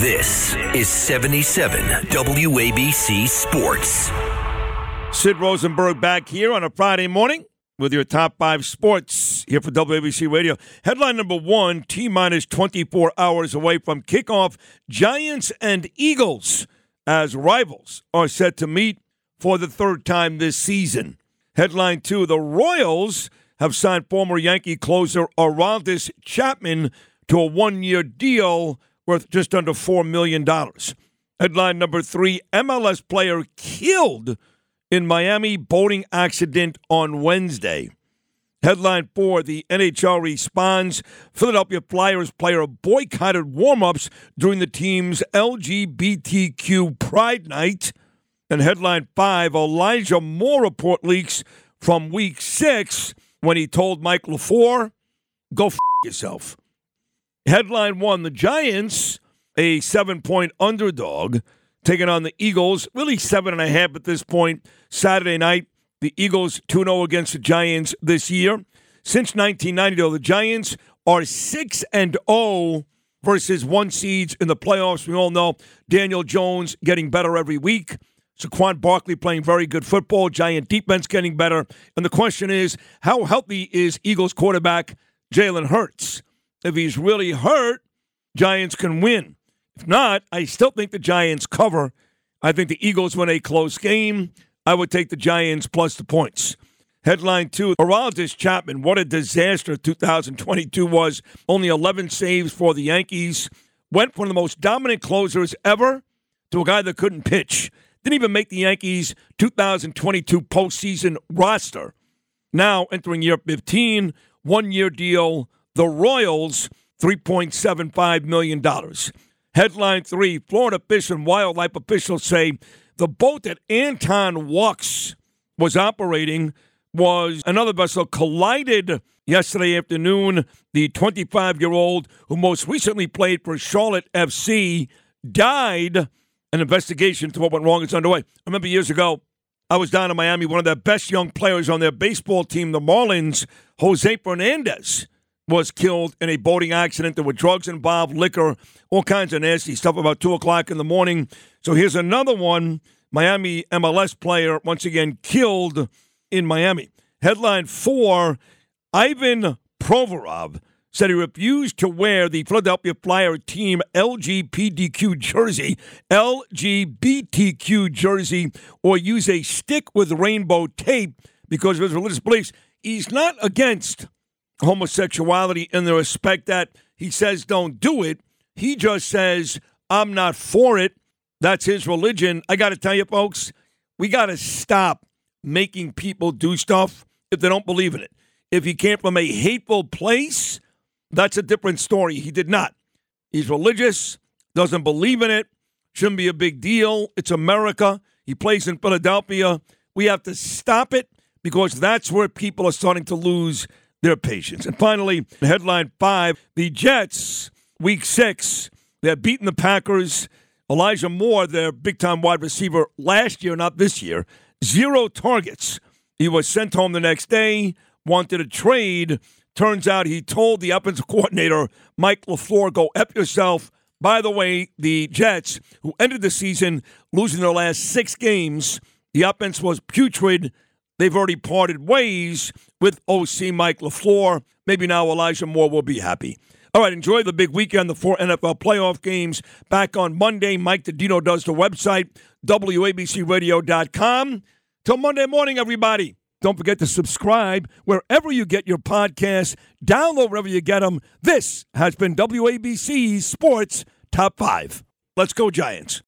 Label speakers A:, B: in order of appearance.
A: This is 77 WABC Sports.
B: Sid Rosenberg back here on a Friday morning with your top five sports here for WABC Radio. Headline number one T minus 24 hours away from kickoff. Giants and Eagles as rivals are set to meet for the third time this season. Headline two The Royals have signed former Yankee closer Aroldis Chapman to a one year deal worth just under $4 million. Headline number three MLS player killed in Miami boating accident on Wednesday. Headline four The NHL responds Philadelphia Flyers player boycotted warm ups during the team's LGBTQ Pride Night. And headline five Elijah Moore report leaks from week six when he told Mike LaFleur, go f yourself. Headline one The Giants, a seven point underdog, taking on the Eagles, really seven and a half at this point. Saturday night, the Eagles 2 0 against the Giants this year. Since 1990, though, the Giants are 6 and 0 versus one seeds in the playoffs. We all know Daniel Jones getting better every week. Saquon Barkley playing very good football. Giant defense getting better. And the question is, how healthy is Eagles quarterback Jalen Hurts? If he's really hurt, Giants can win. If not, I still think the Giants cover. I think the Eagles win a close game. I would take the Giants plus the points. Headline two Aroldis Chapman, what a disaster 2022 was. Only 11 saves for the Yankees. Went from the most dominant closers ever to a guy that couldn't pitch. Didn't even make the Yankees 2022 postseason roster. Now entering year 15, one year deal. The Royals, $3.75 million. Headline three Florida Fish and Wildlife officials say the boat that Anton Walkes was operating was another vessel collided yesterday afternoon. The 25 year old, who most recently played for Charlotte FC, died. An investigation into what went wrong is underway. I remember years ago, I was down in Miami. One of the best young players on their baseball team, the Marlins, Jose Fernandez, was killed in a boating accident. There were drugs involved, liquor, all kinds of nasty stuff about 2 o'clock in the morning. So here's another one Miami MLS player, once again, killed in Miami. Headline four Ivan Provorov said he refused to wear the Philadelphia Flyer team LGBTQ jersey, LGBTQ jersey, or use a stick with rainbow tape because of his religious beliefs. He's not against homosexuality in the respect that he says don't do it. He just says, I'm not for it. That's his religion. I got to tell you, folks, we got to stop making people do stuff if they don't believe in it. If he came from a hateful place, that's a different story. He did not. He's religious, doesn't believe in it, shouldn't be a big deal. It's America. He plays in Philadelphia. We have to stop it because that's where people are starting to lose their patience. And finally, headline five the Jets, week six, they're beating the Packers. Elijah Moore, their big time wide receiver last year, not this year, zero targets. He was sent home the next day, wanted a trade. Turns out he told the offensive coordinator, Mike LaFleur, go F yourself. By the way, the Jets, who ended the season losing their last six games, the offense was putrid. They've already parted ways with OC Mike LaFleur. Maybe now Elijah Moore will be happy. All right, enjoy the big weekend, the four NFL playoff games back on Monday. Mike DeDino does the website, WABCRadio.com. Till Monday morning, everybody. Don't forget to subscribe wherever you get your podcasts. Download wherever you get them. This has been WABC Sports Top 5. Let's go, Giants.